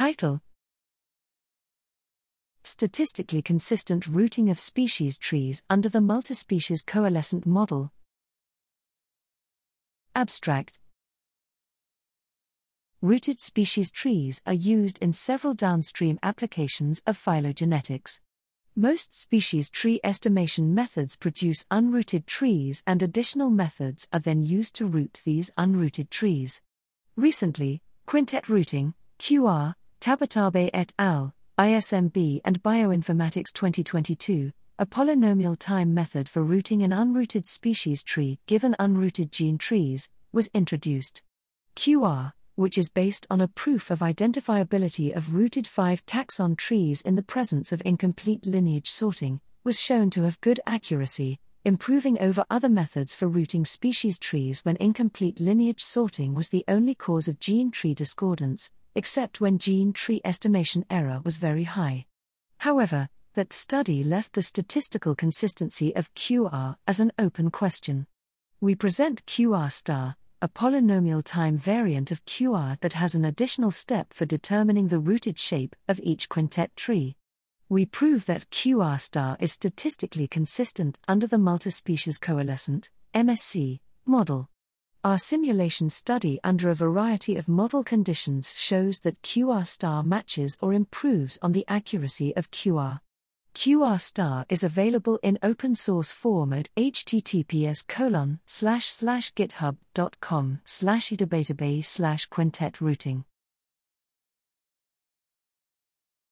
Title Statistically consistent rooting of species trees under the multispecies coalescent model. Abstract Rooted species trees are used in several downstream applications of phylogenetics. Most species tree estimation methods produce unrooted trees, and additional methods are then used to root these unrooted trees. Recently, quintet rooting, QR, Tabatabaee et al., ISMB and Bioinformatics 2022, a polynomial time method for rooting an unrooted species tree given unrooted gene trees, was introduced. QR which is based on a proof of identifiability of rooted 5 taxon trees in the presence of incomplete lineage sorting, was shown to have good accuracy, improving over other methods for rooting species trees when incomplete lineage sorting was the only cause of gene tree discordance, except when gene tree estimation error was very high. However, that study left the statistical consistency of QR as an open question. We present QR star, a polynomial time variant of QR that has an additional step for determining the rooted shape of each quintet tree. We prove that QR star is statistically consistent under the multispecies coalescent MSC model. Our simulation study under a variety of model conditions shows that QR star matches or improves on the accuracy of QR. QR star is available in open source form at https colon slash slash github.com slash slash quintet rooting.